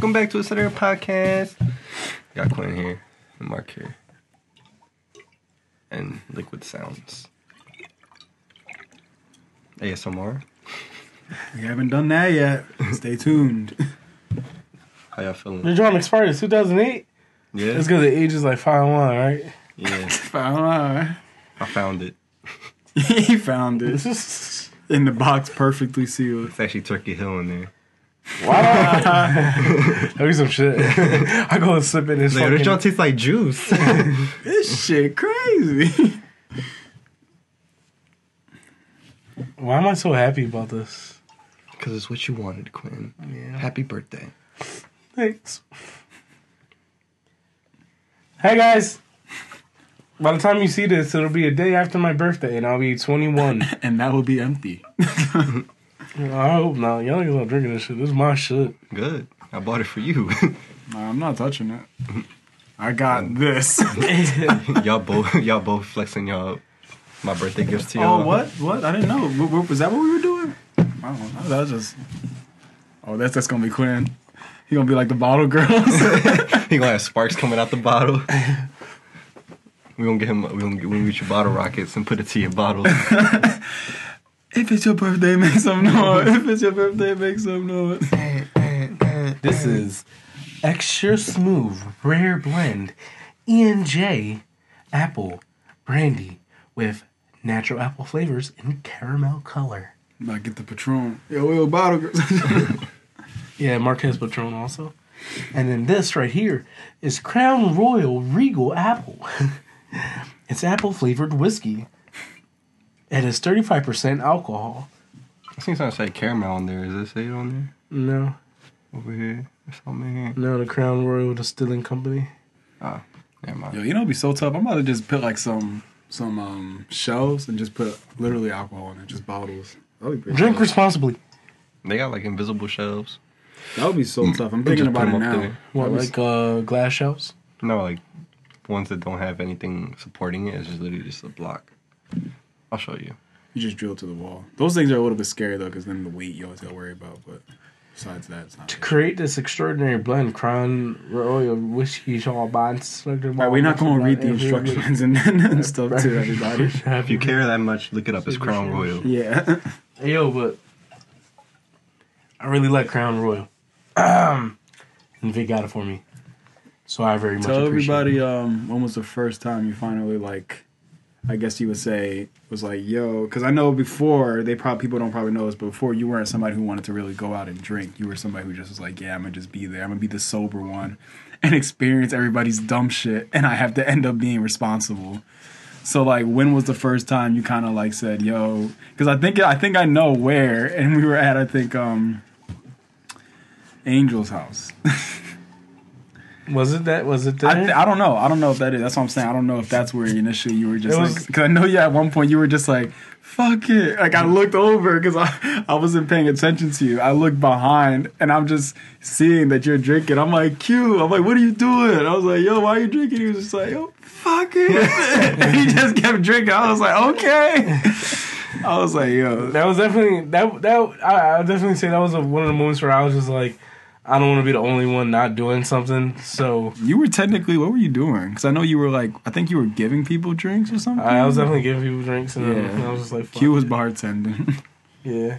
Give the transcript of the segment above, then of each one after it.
welcome back to a Saturday podcast. Got Quinn here and Mark here. And Liquid Sounds. ASMR. We haven't done that yet. Stay tuned. How y'all feeling? Your drum expired in 2008? Yeah? It's because the age is like 5 1, right? Yeah. Found I found it. He found it in the box, perfectly sealed. It's actually Turkey Hill in there. Why don't I? That'd be some shit. I go and sip in this Like, this fucking. joint tastes like juice. This shit crazy. Why am I so happy about this? Because it's what you wanted, Quinn. Yeah. Happy birthday. Thanks. Hey guys. By the time you see this, it'll be a day after my birthday, and I'll be 21. and that will be empty. I hope not. Y'all niggas not drinking this shit. This is my shit. Good. I bought it for you. Nah, I'm not touching it. I got this. y'all both y'all both flexing y'all my birthday gifts to oh, y'all. oh, what? What? I didn't know. W- w- Was that what we were doing? I don't know. That was just. Oh, that's that's gonna be Quinn. He gonna be like the bottle girls. He gonna have sparks coming out the bottle. We gonna get him. We gonna get, we gonna get you bottle rockets and put it to your bottle. If it's your birthday, make some noise. If it's your birthday, make some noise. Eh, eh, eh, this is extra smooth rare blend E&J apple brandy with natural apple flavors and caramel color. Might get the Patron. Yo, yo, bottle girls. Yeah, Marquez Patron also. And then this right here is Crown Royal Regal Apple. it's apple flavored whiskey. It is 35% alcohol. I seen something say caramel on there. Is it say it on there? No, Over here. Or something here. no, the Crown Royal Distilling Company. Ah, never mind. Yo, you know, it'd be so tough. I'm about to just put like some some um shelves and just put literally alcohol in it, just bottles. That'd be pretty Drink tough. responsibly. They got like invisible shelves. That would be so tough. I'm thinking about it now. there. What, I was- like uh, glass shelves? No, like ones that don't have anything supporting it. It's just literally just a block. I'll show you. you just drill to the wall. Those things are a little bit scary though, because then the weight you always gotta worry about. But besides that, it's not. To create this extraordinary blend, Crown Royal Whiskey Shaw Bonds. Right, we're not gonna read the instructions and, and stuff to everybody. If you care that much, look it up. It's Crown Royal. Yeah. Hey, yo, but I really like Crown Royal. and Vic got it for me. So I very much Tell everybody it. um when was the first time you finally like I guess you would say was like yo because I know before they probably people don't probably know this but before you weren't somebody who wanted to really go out and drink. You were somebody who just was like yeah I'm gonna just be there. I'm gonna be the sober one and experience everybody's dumb shit and I have to end up being responsible. So like when was the first time you kind of like said yo because I think I think I know where and we were at I think um Angel's house Was it that? Was it that? I, th- I don't know. I don't know if that is. That's what I'm saying. I don't know if that's where initially you were just like, because I know you at one point you were just like, fuck it. Like I looked over because I, I wasn't paying attention to you. I looked behind and I'm just seeing that you're drinking. I'm like, Q. I'm like, what are you doing? I was like, yo, why are you drinking? He was just like, yo, fuck it. and he just kept drinking. I was like, okay. I was like, yo. that was definitely that. That I, I definitely say that was a, one of the moments where I was just like, I don't want to be the only one not doing something. So You were technically, what were you doing? Because I know you were like, I think you were giving people drinks or something. I, I was definitely giving people drinks, and, Yeah. and I was just like, fuck Q was bartending. Yeah.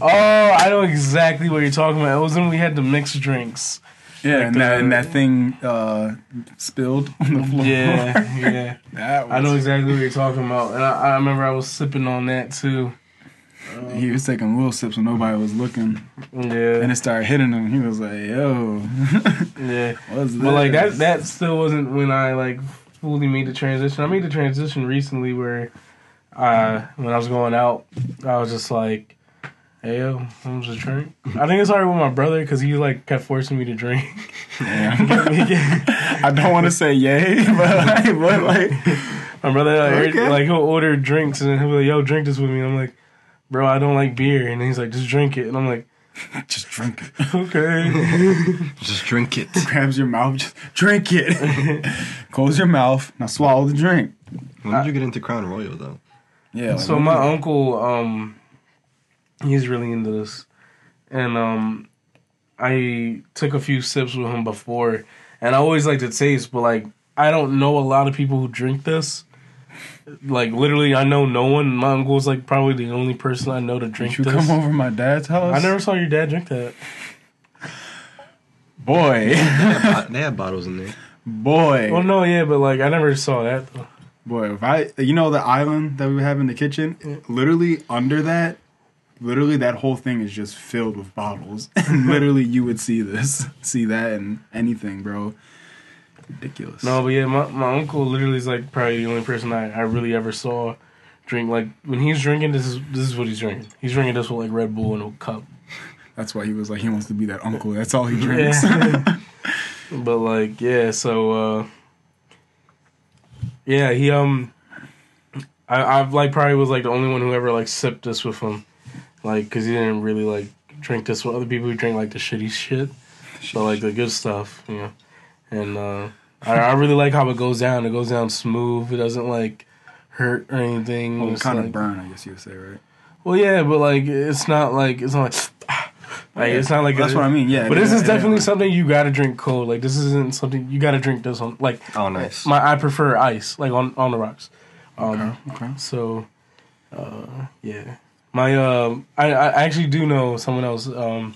Oh, I know exactly what you're talking about. It was when we had the mixed drinks. Yeah, Like and that, and that thing uh, spilled on the floor. Yeah, yeah. that was, I know exactly what you're talking about, and I, I remember I was sipping on that too. He was taking little sips when nobody was looking, and it started hitting him. He was like, "Yo, yeah. what's this?" But like that, that still wasn't when I like fully made the transition. I made the transition recently where, uh, when I was going out, I was just like, "Hey yo, I'm just drink." I think it started with my brother because he like kept forcing me to drink. I don't want to say yay, but like, but like, My brother, like, Okay. like he'll order drinks and he'll be like, "Yo, drink this with me." I'm like, "Bro, I don't like beer," and he's like, "Just drink it," and I'm like, just drink it. "Okay." Just drink it. Grabs your mouth, just drink it. Close your mouth, now swallow the drink. When did you get into Crown Royal though? Yeah. like, so my was- uncle, um, he's really into this, and um, I took a few sips with him before, and I always like to taste, but like I don't know a lot of people who drink this. Like literally, I know no one. My uncle's like probably the only person I know to drink Did you this. come over my dad's house? I never saw your dad drink that. Boy, They had, they had bottles in there. boy, Well, no, yeah, but like I never saw that though. boy. If I, you know, the island that we have in the kitchen, literally under that, literally that whole thing is just filled with bottles. And literally, you would see this, see that, and anything, bro. Ridiculous. No, but yeah, my, my uncle literally is like probably the only person I, I really ever saw drink like when he's drinking. This is this is what he's drinking. He's drinking this with like Red Bull in a cup. that's why he was like, he wants to be that uncle. That's all he drinks. Yeah. but like yeah, so uh yeah, he um I I've like probably was like the only one who ever like sipped this with him. Like cuz he didn't really like drink this with other people who drink like the shitty shit. But like the good stuff, you know. And uh I, I really like how it goes down. It goes down smooth. It doesn't like hurt or anything. well, It's kind like- of burn, I guess you would say, right? Well, yeah, but like it's not like it's not like like it's not like That's a- what I mean. Yeah, But this is it- definitely something you gotta drink cold. Like this isn't something you gotta drink this on. Like Oh, nice. my I prefer ice, like on on the rocks. Um, Okay. okay. So, uh, yeah, my um, I I actually do know someone else. Um,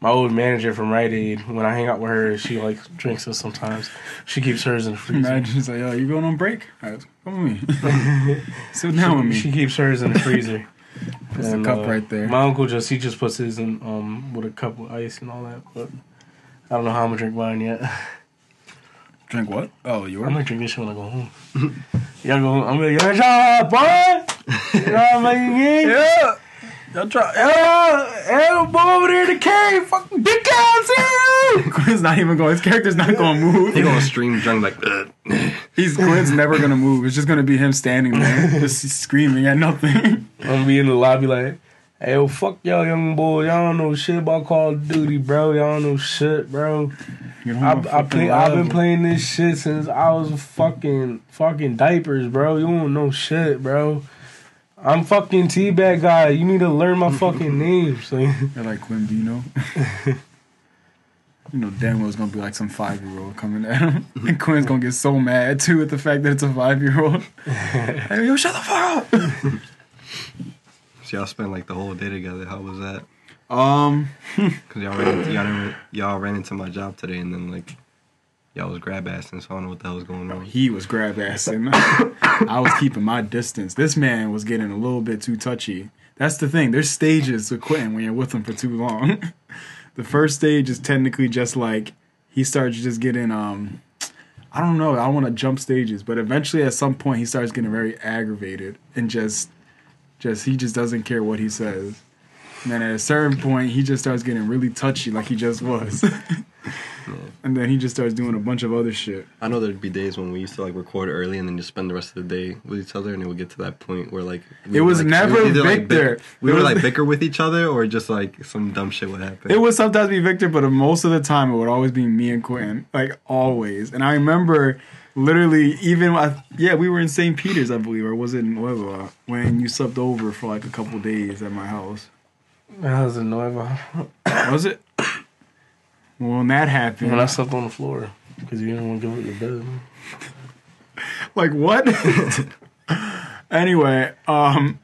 my old manager from Rite Aid. When I hang out with her, she like drinks this sometimes. She keeps hers in the freezer. Imagine she's like, yo, you going on break? All right, come with me. Sit down with me. She keeps hers in the freezer. That's And, cup uh, right there. My uncle just he just puts his in um with a cup of ice and all that. But I don't know how I'm gonna drink mine yet. Drink what? Oh, you were. I'm gonna drink this when I go home. Y'all go. I'm gonna get shot, boy. You know what I mean? Yeah. Y'all try. Yeah, yeah, boy over there in the cave, fucking big ass here. Quinn's not even going. His character's not going to move. They gonna stream drunk like. "Ugh." He's Quinn's never gonna move. It's just gonna be him standing there, just screaming at nothing. I'm gonna be in the lobby like, hey, yo, fuck y'all young boy. Y'all don't know shit about Call of Duty, bro. Y'all don't know shit, bro. You know, I, I'm a I fucking play, I've been playing this shit since I was fucking fucking diapers, bro. You don't know shit, bro. I'm fucking T-Bag guy. You need to learn my fucking name. So, They're like Quinn Bino. you know, damn well it's gonna be like some five year old coming at him, and Quinn's gonna get so mad too at the fact that it's a five year old. hey, yo, shut the fuck up. So y'all spent like the whole day together. How was that? Um, Cause y'all ran into, y'all, ran, y'all ran into my job today, and then like y'all was grab assing, so I don't know what the hell was going on. he was grab assing. I was keeping my distance. This man was getting a little bit too touchy. That's the thing. There's stages to quitting when you're with him for too long. the first stage is technically just like he starts just getting um I don't know, I don't want to jump stages, but eventually at some point he starts getting very aggravated and just just he just doesn't care what he says. And then at a certain point he just starts getting really touchy like he just was. And then he just starts doing a bunch of other shit. I know there'd be days when we used to like record early and then just spend the rest of the day with each other, and it would get to that point where like It was like, never we would either, like, Victor. bick- we It would was- like bicker with each other, or just like some dumb shit would happen. It would sometimes be Victor, but most of the time it would always be me and Quentin, like always. And I remember literally even I, yeah, we were in St. Peter's, I believe, or was it in Nueva when you slept over for like a couple days at my house. that was a Nueva. Was it? Well, when that happened, When I slept on the floor because you didn't want to give up your bed. like what? anyway, um,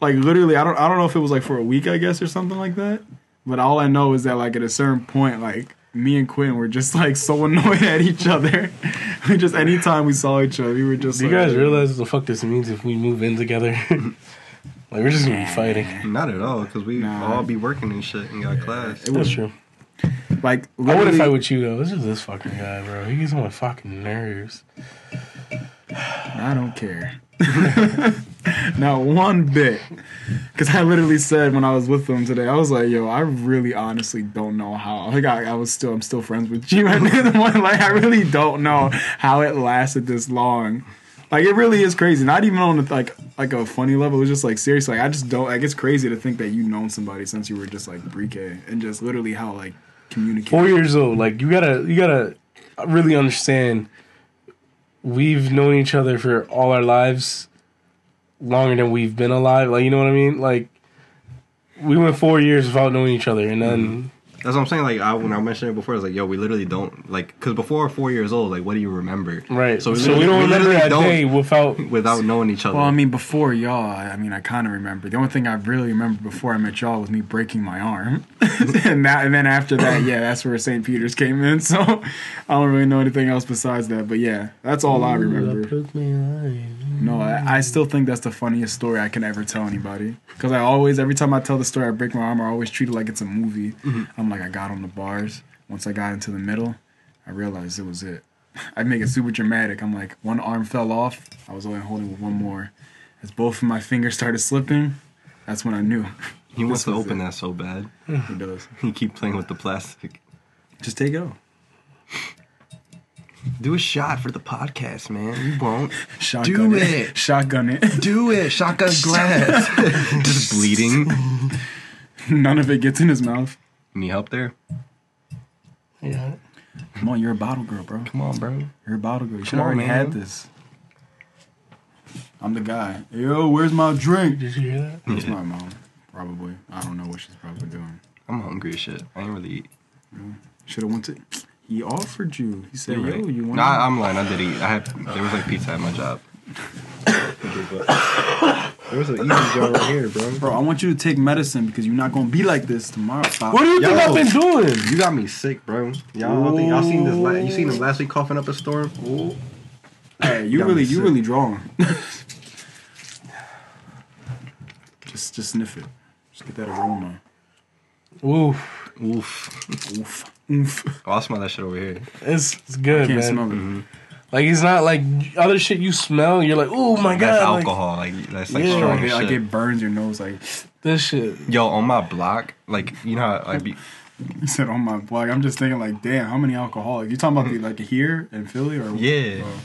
like literally, I don't, I don't know if it was like for a week, I guess, or something like that. But all I know is that like at a certain point, like me and Quinn were just like so annoyed at each other. we just anytime we saw each other, we were just. Do you guys realize what the fuck this means if we move in together? like we're just gonna be fighting. Not at all, because we Nah. all be working and shit and got class. It That's was true. Like I literally, fight with you though. This is this fucking guy, bro. He gets on my fucking nerves. I don't care. Not one bit. Because I literally said when I was with them today, I was like, yo, I really honestly don't know how. Like, I, I was still, I'm still friends with you at the point. Like, I really don't know how it lasted this long. Like, it really is crazy. Not even on like like a funny level. It's just like seriously. Like, I just don't. Like, it's crazy to think that you've known somebody since you were just like pre-K and just literally how like communicate. Four years old. Like you gotta, you gotta really understand. We've known each other for all our lives, longer than we've been alive. Like you know what I mean? Like we went four years without knowing each other, and then mm-hmm. That's what I'm saying. Like I, when I mentioned it before, I was like, "Yo, we literally don't like." Because before four years old, like, what do you remember? Right. So So we, we, don't we remember literally that don't day without. without knowing each other. Well, I mean, before y'all, I I mean, I kind of remember. The only thing I really remember before I met y'all was me breaking my arm, and that, and then after that, yeah, that's where St. Peter's came in. So I don't really know anything else besides that. But yeah, that's all I remember. No, I, I still think that's the funniest story I can ever tell anybody. Because I always, every time I tell the story, I break my arm. I always treat it like it's a movie. Mm-hmm. I'm like, I got on the bars. Once I got into the middle, I realized it was it. I make it super dramatic. I'm like, one arm fell off. I was only holding with one more. As both of my fingers started slipping, that's when I knew. he wants to open it. that so bad. He does. He keep playing with the plastic. Just take it off. Do a shot for the podcast, man. You won't. Shotgun Do it. it. Shotgun it. Do it. Shotgun glass. Just bleeding. None of it gets in his mouth. Need help there? Yeah. Come on, you're a bottle girl, bro. Come on, bro. You're a bottle girl. You should Come on, already had this. I'm the guy. Yo, where's my drink? Did you hear that? It's my mom. Probably. I don't know what she's probably doing. I'm hungry as shit. I ain't really eat. Should have went to. He offered you. He said, You're "Yo, you want?" Nah, I'm lying. I did eat. I had. There was like pizza at my job. there was an easy job right here, bro. Bro, I want you to take medicine because you're not gonna be like this tomorrow. Stop. What do you think I've been doing? You got me sick, bro. Y'all, I think y'all seen this. La- you seen him last week coughing up a storm? Ooh. Hey, you Got me really, you sick. really drawing. just, just sniff it. Just get that aroma. Oof. Oof. Oof, oof. Oh, I'll smell that shit over here. It's, it's good, Can't man. smell it. Mm-hmm. Like it's not like other shit you smell. You're like, oh my god, like, alcohol. Like that's like Yeah. strong Like, as it, like it burns your nose. Like this shit. Yo, on my block, like you know, how I be you said on my block. I'm just thinking, like, damn, how many alcoholics? You talking about the like here in Philly or Yeah. Oh.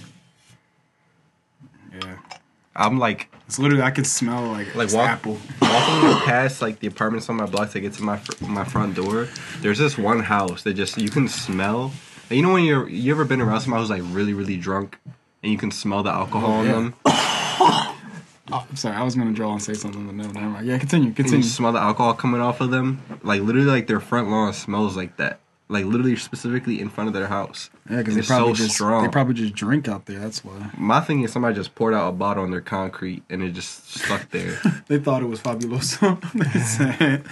Yeah. I'm like It's literally I can smell like Like walk- apple. walking past like the apartments on my block to get to my fr- my front door. There's this one house that just you can smell. And you know when you're you ever been around somebody who's like really really drunk and you can smell the alcohol in yeah. them. Oh, I'm sorry, I was gonna draw and say something, but no, never mind. Yeah, continue, And you smell the alcohol coming off of them. Like literally, like their front lawn smells like that. Like literally, specifically in front of their house. Yeah, because they it's probably so just strong. they probably just drink out there. That's why My thing is somebody just poured out a bottle on their concrete and it just stuck there. they thought it was fabuloso. they said,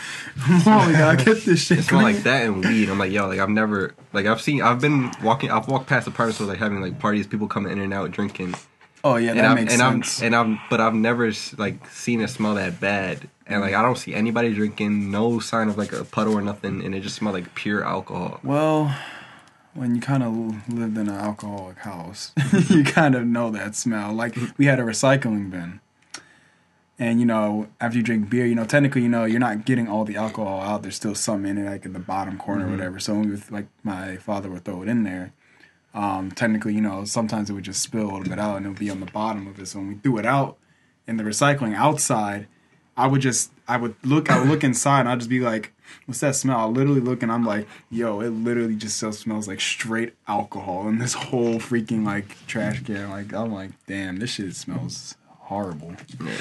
"Come on, gotta get this shit." It smelled like that and weed. I'm like, yo, like I've never, like I've seen, I've been walking, I've walked past apartments where like having like parties, people coming in and out drinking, Oh yeah, and that I'm, makes and sense. I'm, and I'm, but I've never like seen it smell that bad, and like I don't see anybody drinking, no sign of like a puddle or nothing, and it just smelled like pure alcohol. well, when you kind of lived in an alcoholic house, you kind of know that smell. Like we had a recycling bin. And you know, after you drink beer, you know, technically, you know, you're not getting all the alcohol out. There's still some in it, like in the bottom corner or whatever. So when we like my father would throw it in there. Um, technically, you know, sometimes it would just spill a little bit out and it would be on the bottom of it. So when we threw it out in the recycling outside, I would just I would look I would look inside and I'd just be like, What's that smell? I literally look and I'm like, yo, it literally just still smells like straight alcohol in this whole freaking like trash can. Like I'm like, damn, this shit smells horrible. Yeah,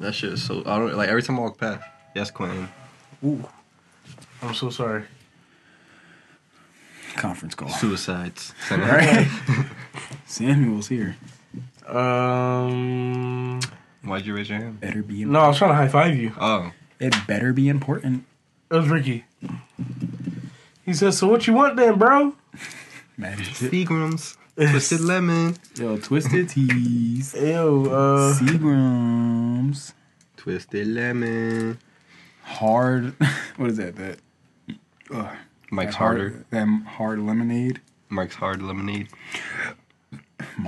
that shit is so. I don't like every time I walk past. Yes, Quentin. Ooh. I'm so sorry. Conference call. Suicides. Right? Samuel's here. Um, Why'd you raise your hand? Better be no, I was trying to high five you. Oh, it better be important. It was Ricky. He says, "So what you want then, bro?" Man, is it? Seagrams, twisted lemon, Yo, twisted teas. Ew. Uh, Seagrams. twisted lemon. Hard what is that? That uh, Mike's that harder. hard, them hard lemonade. Mike's hard lemonade.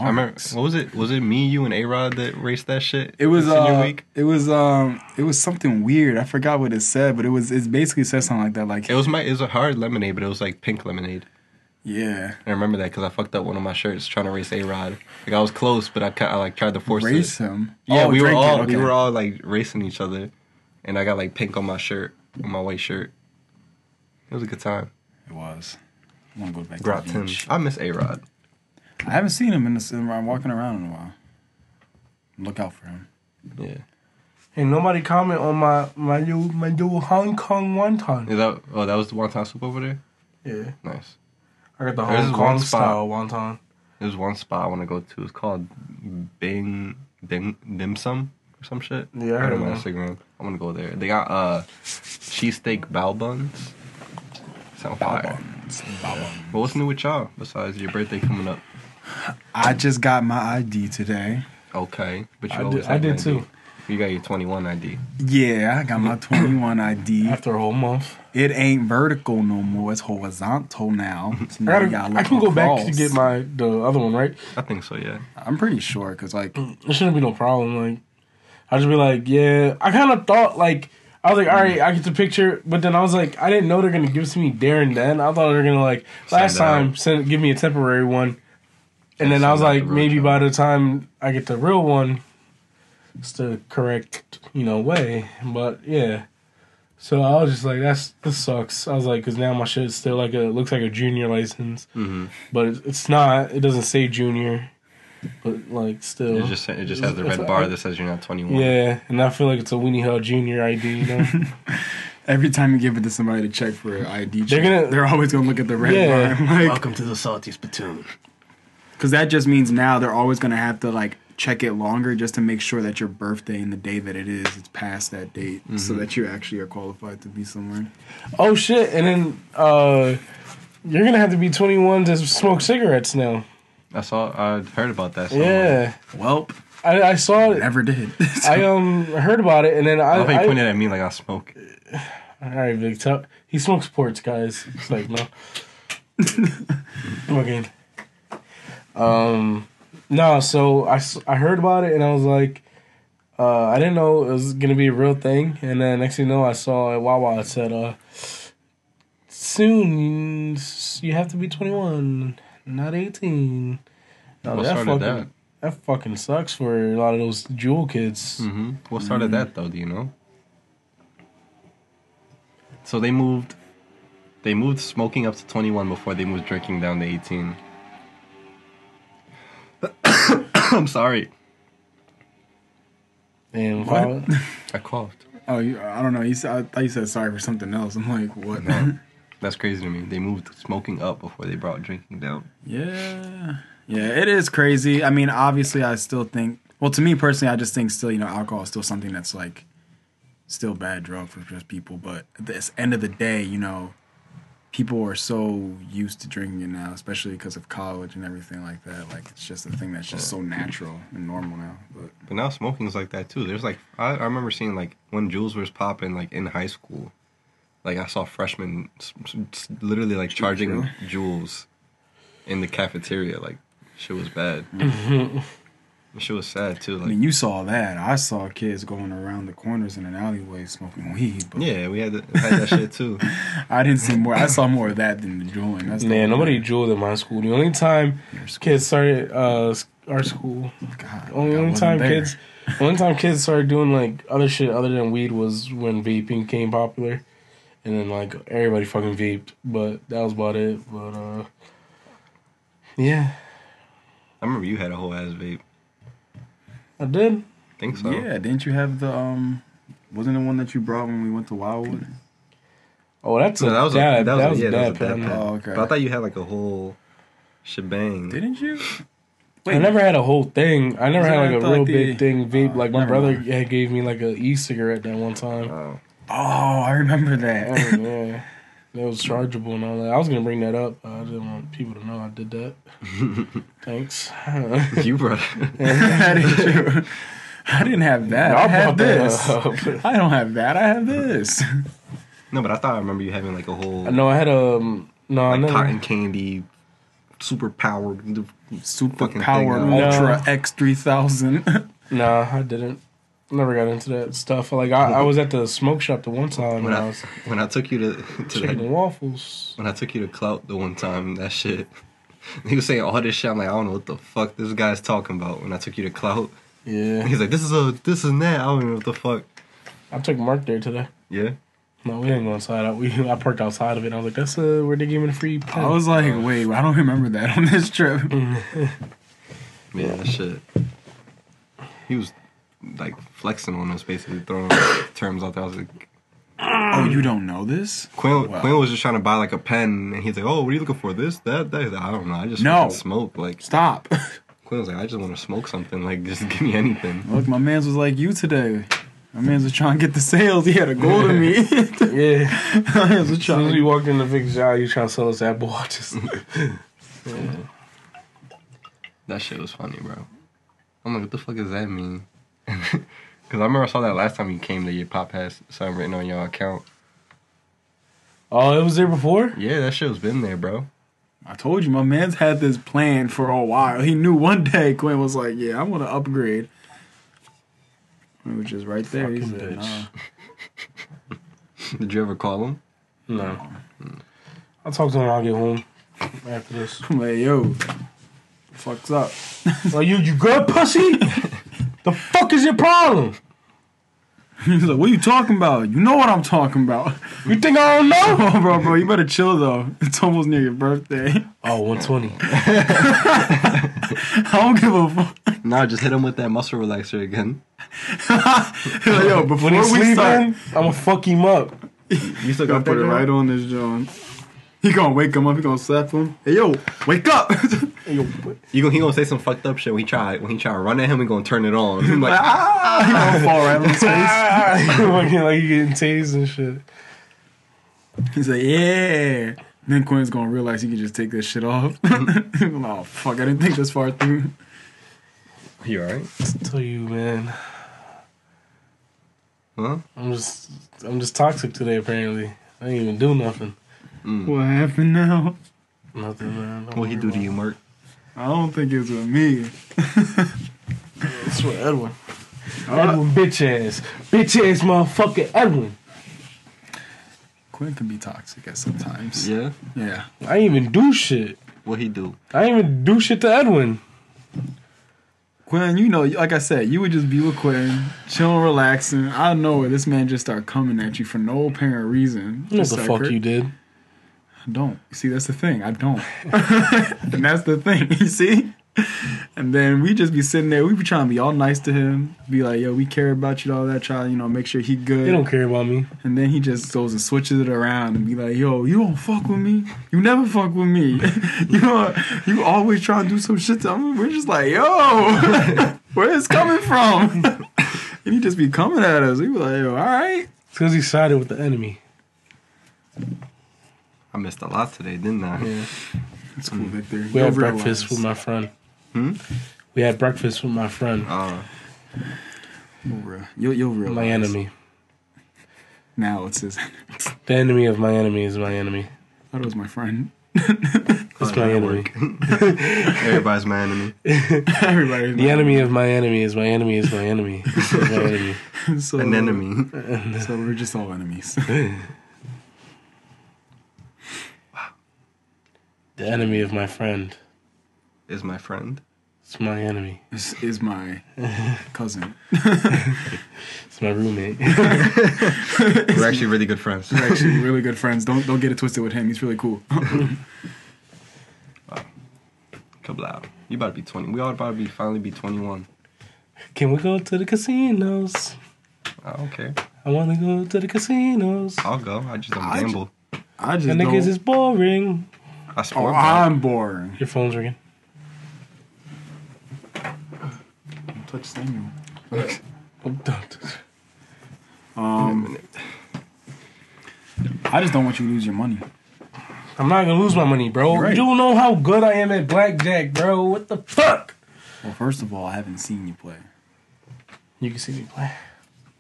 I remember. What was it? Was it me, you, and A Rod that raced that shit? It was uh, week. it was um, it was something weird. I forgot what it said, but it was it basically said something like that. Like It was my. It was a hard lemonade, but it was like pink lemonade. yeah, I remember that because I fucked up one of my shirts trying to race A Rod. Like I was close, but I, I like tried to force race it. him. Yeah, Oh, we were all okay. we were all like racing each other, and I got like pink on my shirt, on my white shirt. It was a good time. It was. I want to go back Brought to. I miss A Rod. I haven't seen him in the I'm walking around in a while. Look out for him. Yeah. Hey, nobody comment on my my new my new Hong Kong wonton. Is that oh that was the wonton soup over there? Yeah, Nice. I got the There's Hong one Kong spot. style wonton. There's one spot I want to go to. It's called Bing Dim Dim Sum or some shit. Yeah, I I heard heard of on that. Instagram. I want to go there. They got uh cheesesteak bao buns. Sound fire. But what's new with y'all besides your birthday coming up? I just got my ID today. Okay, but you I always did, I did too. You got your 21 ID. Yeah, I got my 21 ID. After a whole month, It ain't vertical no more. It's horizontal now. So I, now gotta, you gotta I can go back to get my the other one right. I think so. Yeah. I'm pretty sure because like mm, It shouldn't be no problem. Like, I just be like, yeah. I kind of thought like I was like, all right, I get the picture, but then I was like, I didn't know they're gonna give it to me there and then. I thought they were gonna like last Send time send give me a temporary one, and then I was like, the maybe one. by the time I get the real one, it's the correct you know way. But yeah. So I was just like, "That's this sucks." I was like, "Cause now my shit's still like a looks like a junior license, Mm-hmm. but it- it's not. It doesn't say junior, but like still, It just it just has the red bar that says you're not 21. yeah, and I feel like it's a Weenie Hut Junior ID. You know, every time you give it to somebody to check for an ID, They're check, gonna- they're always gonna look at the red Yeah. bar. Like, Welcome to the Salty Spittoon. Because that just means now they're always gonna have to like check it longer just to make sure that your birthday and the day that it it's is past that date, so that you actually are qualified to be somewhere. oh shit, and then uh, you're gonna have to be 21 to smoke cigarettes now. I saw. I heard about that. somewhere. Yeah, Well, I, I saw it. never did. I um heard about it, and then I. I love how you I- pointed at me like I smoke. all right, Vic, tell, he smokes ports, guys. It's like no. okay. Um, no. So I, I heard about it, and I was like, uh, I didn't know it was gonna be a real thing, and then next thing you know, I saw at Wawa it said, uh, soon you have to be twenty one, not eighteen. No, What that started fucking that? that fucking sucks for a lot of those Juul kids. Mm-hmm. What started that though? Do you know? So they moved. They moved smoking up to 21 before they moved drinking down to 18. I'm sorry. And What? I coughed. oh, you, I don't know. You said, I thought you said sorry for something else. I'm like, what? No. That's crazy to me. They moved smoking up before they brought drinking down. Yeah. Yeah, it is crazy. I mean, obviously, I still think, well, to me personally, I just think still, you know, alcohol is still something that's like still bad drug for just people. But at the end of the day, you know, people are so used to drinking it now, especially because of college and everything like that. Like, it's just a thing that's just so natural and normal now. But But now smoking's like that too. There's like I, I remember seeing like when Juuls was popping like in high school, like I saw freshmen s- s- literally like charging Juuls in the cafeteria. Like shit was bad. shit was sad too. I mean, you saw that. I saw kids going around the corners in an alleyway smoking weed. But yeah, we had, the, had that shit too. I didn't see more. I saw more of that than the juuling. That's Man, only- nobody Juuled in my school. The only time school. kids started uh our school, God, only, I only time there. kids, One time kids started doing like other shit other than weed was when vaping became popular, and then like everybody fucking vaped. But that was about it. But uh, yeah, I remember you had a whole ass vape. I did. Think so? Yeah, didn't you have the um? Wasn't the one that you brought when we went to Wildwood? Oh, that's a that was dad. a, that was, that a, was yeah, a that dad was a dad pen. pen. Oh, okay. But I thought you had like a whole shebang. Didn't you? I never had a whole thing. I never had like that a real like big the- thing vape. Oh, like my brother mind. had gave me like a e-cigarette that one time. Oh. Oh, I remember that. Oh, yeah. That was chargeable and all that. I was gonna bring that up. I didn't want people to know I did that. Thanks. you brought it. I didn't have that. I, I had brought that this. I don't have that. I have this. No, but I thought I remember you having like a whole no, I had a um, no. I never. cotton candy, super powered. Super Fucking Power uh, Ultra No. X three thousand. Nah, I didn't. Never got into that stuff. Like I, I was at the smoke shop the one time When I I was when I took you to to chicken that, waffles. when I took you to Clout the one time, that shit. He was saying all this shit. I'm like, I don't know what the fuck this guy's talking about. When I took you to Clout, Yeah, he's like, this is a this is that. I don't even know what the fuck. I took Mark there today. Yeah. No, we didn't go inside. I, we I parked outside of it. I was like, that's uh, where they gave me the free pen. I was like, wait, I don't remember that on this trip. Yeah, that shit. He was like flexing on us, basically throwing terms out there. I was like, Oh, you don't know this? Quinn, Wow. Quinn was just trying to buy like a pen, and he's like, "Oh, what are you looking for? This, that, that." I don't know. I just No. smoke. Like Stop. Quinn was like, "I just want to smoke something. Like, just give me anything." Look, my man's was like you today. My man's was trying to get the sales. He had a goal to me. Yeah. my man's was As soon as we walked in the Vic shop, you trying to sell us Apple Watches. That shit was funny, bro. I'm like, what the fuck does that mean? Because I remember I saw that last time you came that your pop has something written on your account. oh, it was there before? Yeah, that shit was been there, bro. I told you, my man's had this plan for a while. He knew one day Quinn was like, "Yeah, I want to upgrade." It was just right there. He Fucking said, bitch. "Nah." Did you ever call him? No. I'll talk to him when I get home after this. I'm like, "Yo, fucks up." Like, you, you good, pussy? The fuck is your problem? He's like, "What are you talking about? You know what I'm talking about." You think I don't know? Oh, bro, bro, you better chill though. It's almost near your birthday. Oh, 120. I don't give a fuck. Nah, just hit him with that muscle relaxer again. Yo, before When he's we start, I'm gonna fuck him up. You still Gotta put it right on this John. He gonna wake him up. He gonna slap him. Hey yo, wake up! You gonna he gonna say some fucked up shit when he try when he try to run at him. We gonna turn it on. I'm like, ah, he gonna fall right on his face. Ah, like, like he getting tased and shit. He's like, yeah. Then Quinn's gonna realize he can just take this shit off. oh fuck! I didn't think this far through. you alright? tell you, man. Huh? I'm just, I'm just toxic today. Apparently, I didn't even do nothing. Mm. What happened now? Nothing, man. Don't What he do to you, Mark? I don't think it's with me. It's with Edwin. Edwin, bitch ass, bitch ass, motherfucker, Edwin. Quinn can be toxic at sometimes. Yeah. Yeah. I ain't even do shit. What he do? I ain't even do shit to Edwin. Quinn, you know, like I said, you would just be with Quinn, chilling, relaxing. I don't know where this man just start coming at you for no apparent reason. What the fuck cur- you did? I don't. See, that's the thing. I don't. and that's the thing. You see? And then we just be sitting there. We be trying to be all nice to him. Be like, yo, we care about you, all that. Try, you know, make sure he good. They don't care about me. And then he just goes and switches it around and be like, "Yo, you don't fuck with me. You never fuck with me. you know, you always try to do some shit to me." We're just like, "Yo, where is coming from?" and he just be coming at us. We be like, "Yo, all right." It's because he sided with the enemy. I missed a lot today, didn't I? Yeah. It's cool, Victor. We had breakfast realize. with my friend. Hmm? We had breakfast with my friend, Uh, You'll You'll, you'll realize. my enemy. Now it's his. The enemy of my enemy is my enemy. I thought it was my friend. It's my enemy. everybody's my enemy. Everybody. The enemy of my enemy is my enemy is my enemy. Is my enemy. so, An enemy. So we're just all enemies. The enemy of my friend. Is my friend. It's my enemy. this is my cousin. It's my roommate. We're actually really good friends. We're actually really good friends. Don't don't get it twisted with him. He's really cool. wow. Kablow. You about to be 20. We all about to be finally be 21. Can we go to the casinos? I don't care. I want to go to the casinos. I'll go. I just don't I ju- gamble. I just The don't. niggas is boring. I oh, sport. bet. I'm boring. Your phone's ringing. Don't Touch Samuel. Oh, don't. Um, I just don't want you to lose your money. I'm not gonna lose my money, bro. You're right. You don't know how good I am at blackjack, bro. What the fuck? Well, first of all, I haven't seen you play. You can see me play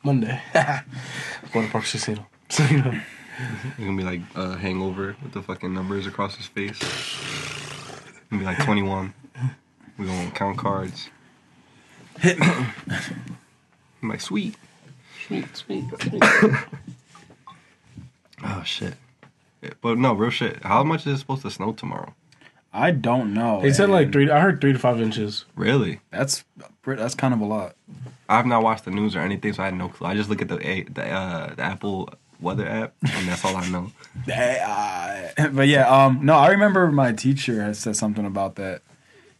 Monday. Go to Parx Casino. So you know. It's gonna be like a hangover with the fucking numbers across his face. It's gonna be like 21. We're gonna count cards. I'm like, sweet. Sweet, sweet, sweet. Oh, shit. But no, real shit. How much is it supposed to snow tomorrow? I don't know. They said like three. I heard three to five inches. Really? That's that's kind of a lot. I've not watched the news or anything, so I had no clue. I just look at the the, uh, the Apple weather app, and that's all I know. But yeah, um, no, I remember my teacher had said something about that.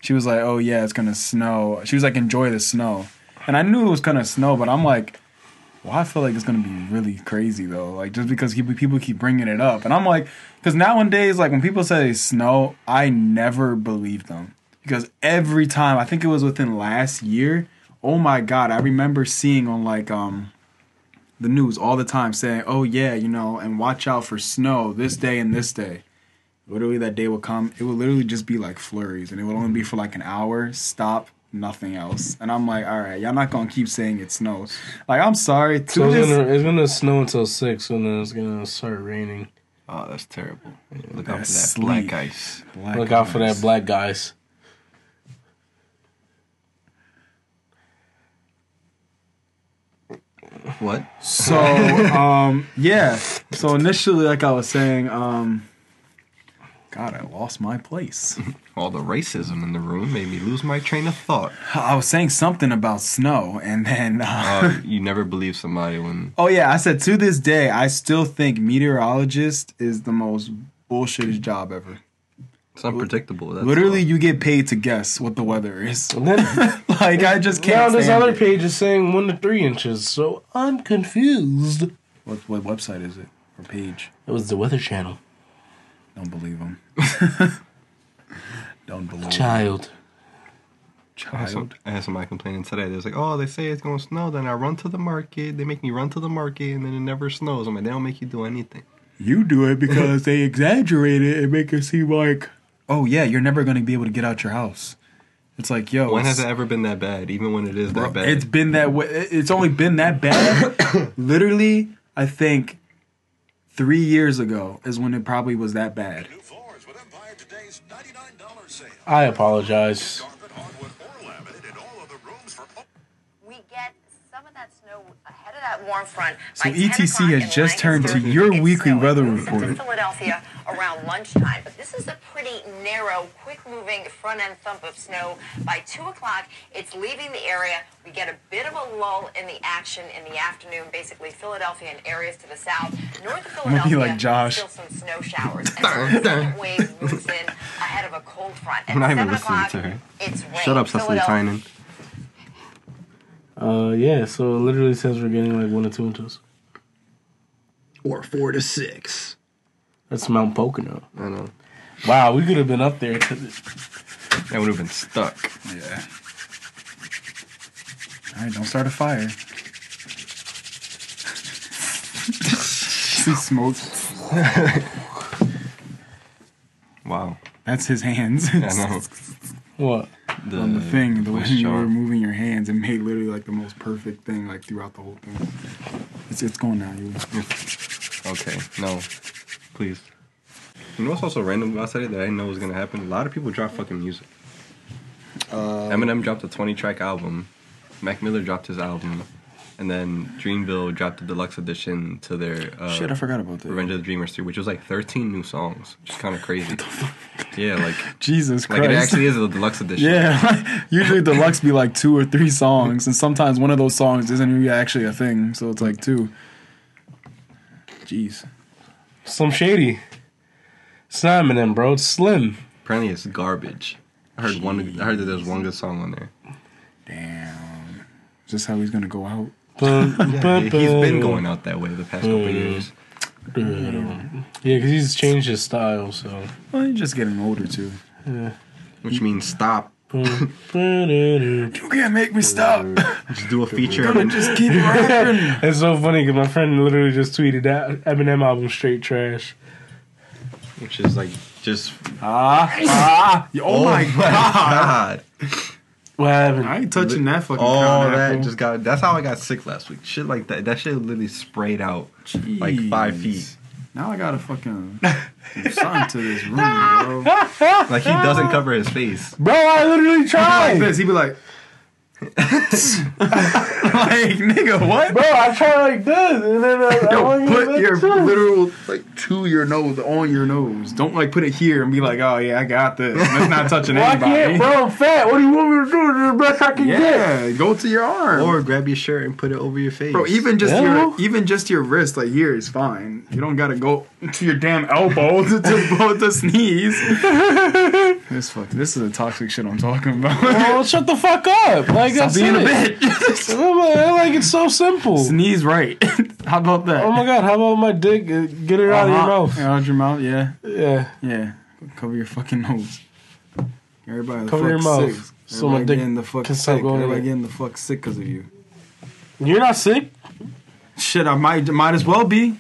She was like, "Oh yeah, it's gonna snow." She was like, "Enjoy the snow," and I knew it was gonna snow, but I'm like, well, I feel like it's gonna be really crazy though. Like just because he, people keep bringing it up, and I'm like, because nowadays, like when people say snow, I never believe them because every time I think it was within last year. Oh my god, I remember seeing on like um the news all the time saying, "Oh yeah, you know, and watch out for snow this day and this day." Literally, that day will come. It will literally just be like flurries, and it will only be for like an hour. Stop, nothing else. And I'm like, all right, y'all not gonna keep saying it snows. Like, I'm sorry. To So it's gonna, it's gonna snow until six, and then it's gonna start raining. Oh, that's terrible. Look out for that That's black ice. Black Look out for that black guys. What? So, um, yeah. So initially, like I was saying, um, God, I lost my place. All the racism in the room made me lose my train of thought. I was saying something about snow, and then. Uh, Uh, you never believe somebody when Oh yeah, I said to this day, I still think meteorologist is the most bullshitted job ever. It's unpredictable. That's Literally, all. you get paid to guess what the weather is. And then like I just can't. Now this stand other it. page is saying one to three inches, so I'm confused. What what website is it or page? It was the Weather Channel. Don't believe them. Don't believe 'em. Child. I had, some, child. I had somebody complaining today. They was like, "Oh, they say it's gonna snow." Then I run to the market. They make me run to the market, and then it never snows. I'm like, they don't make you do anything. You do it because they exaggerate it and make it seem like, oh yeah, you're never gonna be able to get out your house. It's like, yo, When has it ever been that bad? Even when it is Bro, that bad, It's been that way. It's only been that bad. Literally, I think three years ago is when it probably was that bad. New floors with Empire Today's $99 sale. I apologize. Carpet, hardwood, or laminate in all of the rooms for we get some of that snow ahead of that warm front. So ETC has just turned to your weekly weather report. Philadelphia around lunchtime, but this is a pretty narrow, quick-moving front-end thump of snow. By two o'clock, it's leaving the area. We get a bit of a lull in the action in the afternoon. Basically, Philadelphia and areas to the south, north of I'm gonna be Philadelphia, like Josh. still some snow showers. And so the wave moves in ahead of a cold front. At I'm not even listening to her. It's rain. shut up, Cecily Philadelphia- Tynan. Uh, yeah. So it literally says we're getting like one or two inches. Or four to six. That's Mount Pocono. I know. Wow, we could have been up there. it- I would have been stuck. Yeah. All right, don't start a fire. See smoke. Wow. That's his hands. I know. What? The, on the thing, the way voice you were moving your hands, it made literally like the most perfect thing like throughout the whole thing. It's it's going now. You Okay, no, please. You know what's also random about today that I didn't know was gonna happen? A lot of people drop fucking music. uh, Eminem dropped a 20 track album. Mac Miller dropped his album, and then Dreamville dropped the deluxe edition to their uh, shit, I forgot about that. Revenge of the Dreamers 3, which was like 13 new songs, which is kind of crazy. yeah, like Jesus like Christ. it actually is a deluxe edition. yeah, usually deluxe be like two or three songs, and sometimes one of those songs isn't even actually a thing, so it's like two. Jeez. Some shady. It's not Eminem, bro. It's Slim. Apparently, it's garbage. I heard one. I heard that there's one good song on there. Damn. Is this how he's gonna go out? Yeah, he's been going out that way the past couple Mm. years. Yeah, because he's changed his style, so. Well, he's just getting older too. Which means stop. You can't make me stop. Just do a feature. Gonna and just keep rapping. It's so funny because my friend literally just tweeted that Eminem album straight trash. which is like just. Ah, ah. Oh, my god! What happened? I ain't touching that fucking All crown that apple. just got. That's how I got sick last week. Shit like that. That shit literally sprayed out like five feet. Now I gotta fucking do something to this room, bro. Like he doesn't cover his face. Bro, I literally tried. like tried. this, he'd be like, like nigga, what? Bro, I try like this, and then I, I Yo, want put your literal like to your nose on your nose. Don't like put it here and be like, oh yeah, I got this. That's not touching Well, I anybody. can't, bro. I'm fat. What do you want me to do? This the best I can get. Yeah, go to your arm. Or grab your shirt and put it over your face. Bro, even just Yeah. your even just your wrist, like here, is fine. You don't gotta go to your damn elbow to to, to sneeze. this fuck, this is the toxic shit I'm talking about. Well, shut the fuck up. Like, Stop being a it. bitch. I'm like, I'm like, it's so simple. Sneeze right. How about that? Oh my god, how about my dick? Uh, Get it out of your Uh-huh. mouth. Out of your mouth, yeah. Yeah. Yeah. Cover your fucking nose. Everybody Cover your mouth. sick. So my dick getting the fuck sick. Everybody in. getting the fuck sick because of you. You're not sick? Shit, I might might as well be.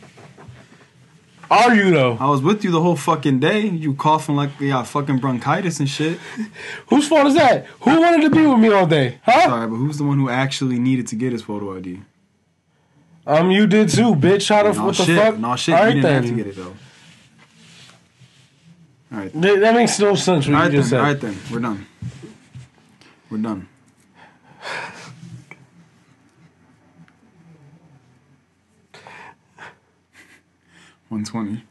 Are you though? I was with you the whole fucking day. You coughing like you got fucking bronchitis and shit. Whose fault is that? Who wanted to be with me all day? Huh? Sorry, but who's the one who actually needed to get his photo ID? Um, you did too, bitch. How the No what the shit. fuck? No shit. All you right didn't then. have to get it though. All right. Th- That makes no sense. What All right you just then. said. All right then. We're done. We're done. One twenty.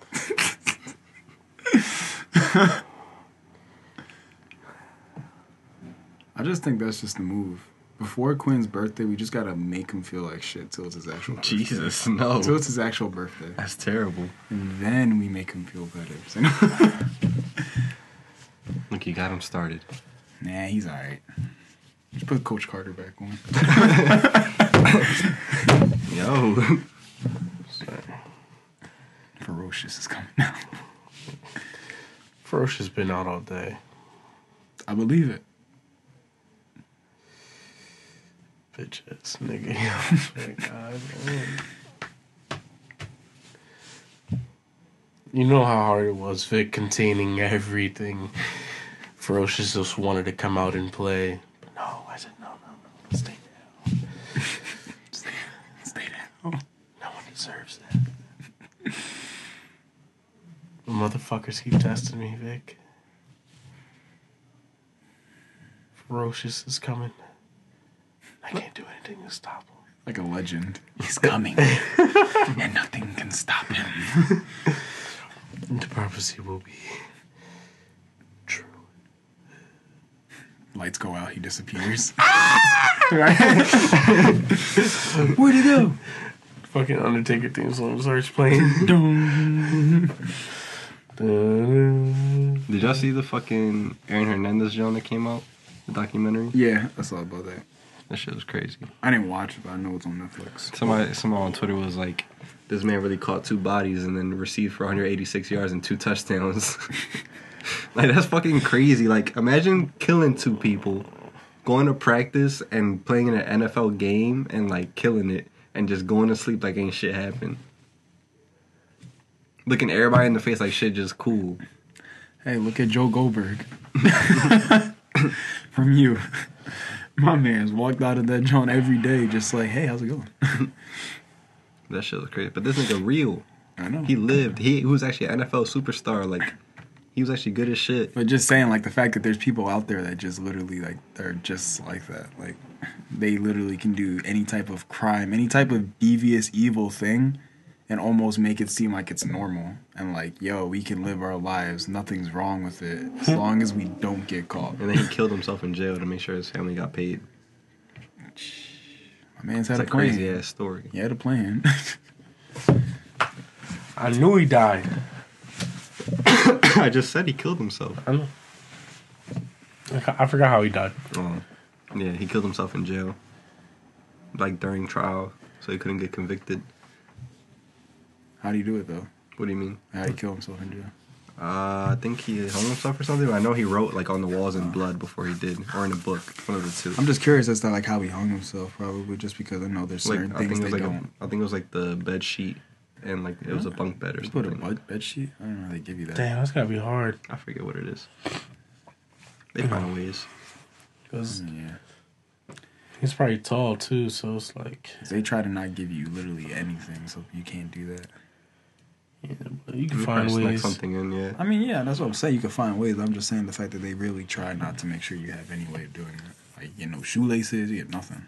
I just think that's just the move. Before Quinn's birthday, we just gotta make him feel like shit till it's his actual birthday. Jesus, no. Till it's his actual birthday. That's terrible. And then we make him feel better. Look, you got him started. nah, he's alright. Just put Coach Carter back on. Yo. Ferocious is coming out. Ferocious been out all day. I believe it. Bitch ass nigga. God. You know how hard it was, Vic, containing everything. Ferocious just wanted to come out and play. But no, I said, no, no, no. Stay down. Stay down. No one deserves that. The motherfuckers keep testing me, Vic. Ferocious is coming. I can't do anything to stop him. Like a legend. He's coming. and nothing can stop him. And the prophecy will be true. Lights go out, he disappears. Where'd he go? Fucking Undertaker theme song starts playing. Dun. Did y'all see the fucking Aaron Hernandez joint that came out? The documentary? yeah, I saw about that. That shit was crazy. I didn't watch it, but I know it's on Netflix. Somebody, someone on Twitter was like, "This man really caught two bodies and then received for 186 yards and two touchdowns." like that's fucking crazy. Like imagine killing two people, going to practice and playing in an NFL game and like killing it and just going to sleep like ain't shit happened. Looking everybody in the face like shit just cool. Hey, look at Joe Goldberg. From you. My man's walked out of that joint every day just like, hey, how's it going? That shit was crazy. But this nigga real. I know. He lived. He, he was actually an NFL superstar. Like he was actually good as shit. But just saying, like the fact that there's people out there that just literally like they're just like that. Like they literally can do any type of crime, any type of devious, evil thing, and almost make it seem like it's normal. And like, yo, we can live our lives. Nothing's wrong with it as hmm. long as we don't get caught. And then he killed himself in jail to make sure his family got paid. My man's had It's a a plan. crazy ass story. He had a plan. I knew he died. I just said he killed himself. I know. I I forgot how he died. Oh, yeah, he killed himself in jail, like during trial, so he couldn't get convicted. How do you do it though? What do you mean? How do you kill himself in jail? Uh, I think he hung himself or something. I know he wrote like on the walls in blood before he did, or in a book, one of the two. I'm just curious as to like how he hung himself. Probably just because I know there's like certain I things think it they was like don't. a, I think it was like the bed sheet, and like it was a bunk bed or You put a something. bed, bed sheet? I don't know how they give you that. Damn, that's gotta be hard. I forget what it is. They find ways. Cause Yeah. he's probably tall too, so it's like They try to not give you literally anything, so you can't do that. Yeah, you can You find ways. something in, yeah. I mean, yeah, that's what I'm saying. You can find ways. I'm just saying the fact that they really try not to make sure you have any way of doing it. Like, you know, shoelaces, you have nothing.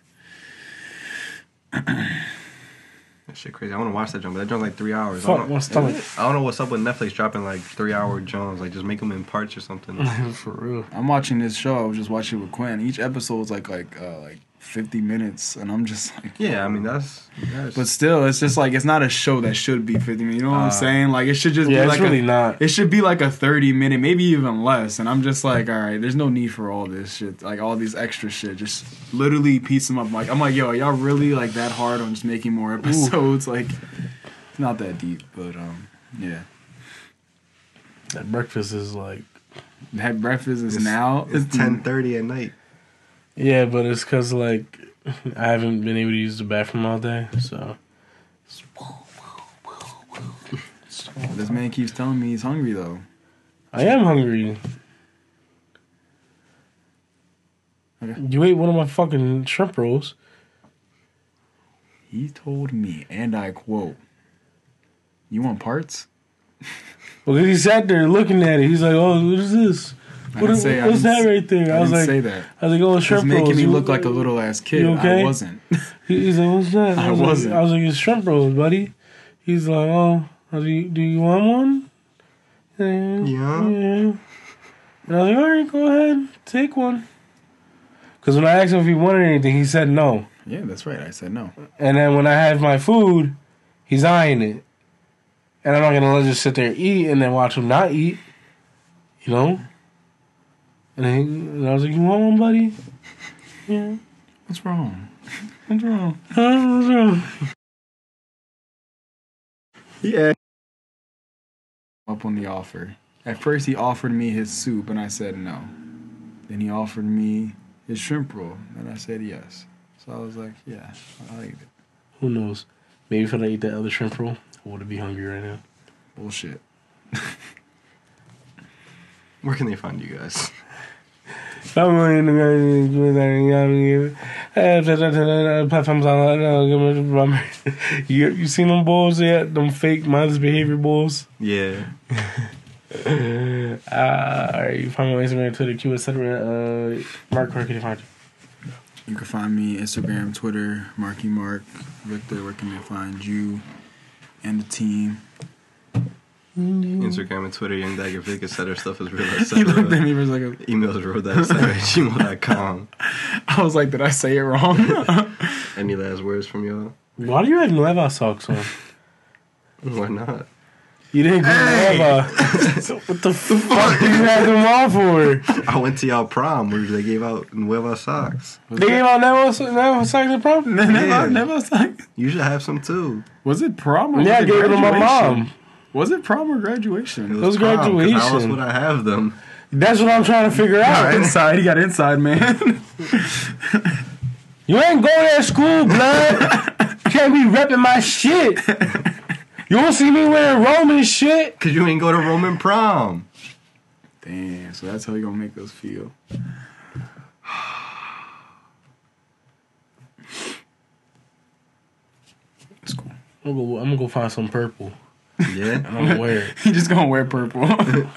That shit crazy. I want to watch that jump, but that jump's like three hours. I don't, my know, stomach. I don't know what's up with Netflix dropping like three hour Jones. Like just make them in parts or something. For real. I'm watching this show. I was just watching it with Quinn. Each episode is like like uh, like 50 minutes, and I'm just like, Yeah, I mean that's. that's But still, it's just like it's not a show that should be 50 minutes. You know what Uh, I'm saying? Like it should just Yeah, be it's like really a, not. It should be like a 30 minute, maybe even less. And I'm just like, all right, there's no need for all this shit, like all these extra shit. Just literally piece them up. Like I'm like, yo, are y'all really like that hard on just making more episodes? Like, it's not that deep, but um, yeah. That breakfast is like. That breakfast is It's- now. it's ten thirty at night. Yeah, but it's because like I haven't been able to use the bathroom all day, so. This man keeps telling me he's hungry though. I am hungry. Okay. You ate one of my fucking shrimp rolls. He told me, and I quote, "You want parts?" Well, he sat there looking at it. He's like, "Oh, what is this? I What say- I what's that right there?" I, I was like, say that. "I was like, oh, It's shrimp rolls." making me look like a uh, little ass kid. you okay? I wasn't. He's like, "What's that?" I was wasn't. Like, I was like, "It's shrimp rolls, buddy." He's like, "Oh, do you, do you want one?" Yeah. Yeah. yeah. And I was like, "All right, go ahead, take one." Because when I asked him if he wanted anything, he said no. yeah, that's right. I said no. And then when I have my food, he's eyeing it. And I'm not gonna let just sit there and eat and then watch him not eat. You know? And, he, and I was like, You want one, buddy? Yeah. What's wrong? What's wrong? Huh? What's wrong? Yeah. Up on the offer. At first, he offered me his soup, and I said no. Then he offered me his shrimp roll, and I said yes. So I was like, yeah, I'll eat it. Who knows? Maybe if I eat that other shrimp roll, I would be hungry right now. Bullshit. Where can they find you guys? I'm going to go platforms online. You you seen them balls yet? Them fake mindless behavior balls? Yeah. Uh, alright, you find me on Instagram, Twitter, Q, etc. Uh, Mark, where can you find you? You can find me Instagram, Twitter, Marky Mark, Victor. Where can they find you and the team? Mm-hmm. Instagram and Twitter, Young Dagger Vic, etc. Stuff is real. He looked at etc. me and was like, Emails road that etc. gmail.com. I was like, did I say it wrong? Any last words from y'all? Why do you have Nueva socks on? Why not? You didn't go Hey! Nueva. what the fuck do you have them on for? I went to y'all prom where they gave out Nueva socks. They gave out Nueva, Nueva socks at prom? never, Yeah. never was like, You should have some too. was it prom or Yeah, I was it gave it to my mom. Was it prom or graduation? was prom, 'cause How else graduation. would I have them? That's what I'm trying to figure out. Inside, he got inside, man. You ain't going to school, blood. you can't be repping my shit. You won't see me wearing Roman shit. Cause you ain't go to Roman prom. Damn, so that's how you gonna make us feel. It's cool. I'm gonna, go, I'm gonna go find some purple. Yeah. I'm gonna wear it. He just gonna wear purple.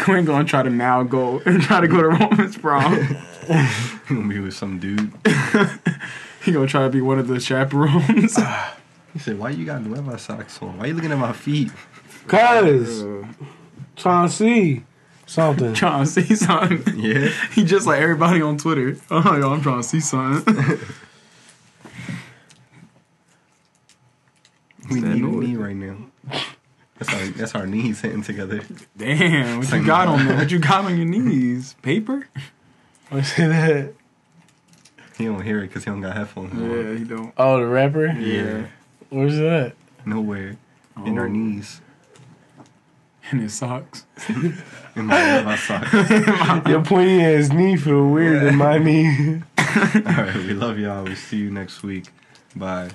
Quinn gonna try to now go and try to go to Roman's prom. You gonna be with some dude. he gonna try to be one of the chaperones. He said, "Why you got Nueva socks on? Why you looking at my feet?" Cause Uh, trying to see something. trying to see something. Yeah. He just like everybody on Twitter. Oh, yo, I'm trying to see something. We need a knee right now. That's our that's our knees hitting together. Damn, what you got on there? What you got on your knees? Paper? I say that. He don't hear it because he don't got headphones on. Yeah, he don't. Oh, the rapper. Yeah. Where's that? Nowhere. In our Oh. knees. In his socks. In my Nueva socks. Your pointy ass knee feel weird in my knee. All right. We love y'all. We see you next week. Bye.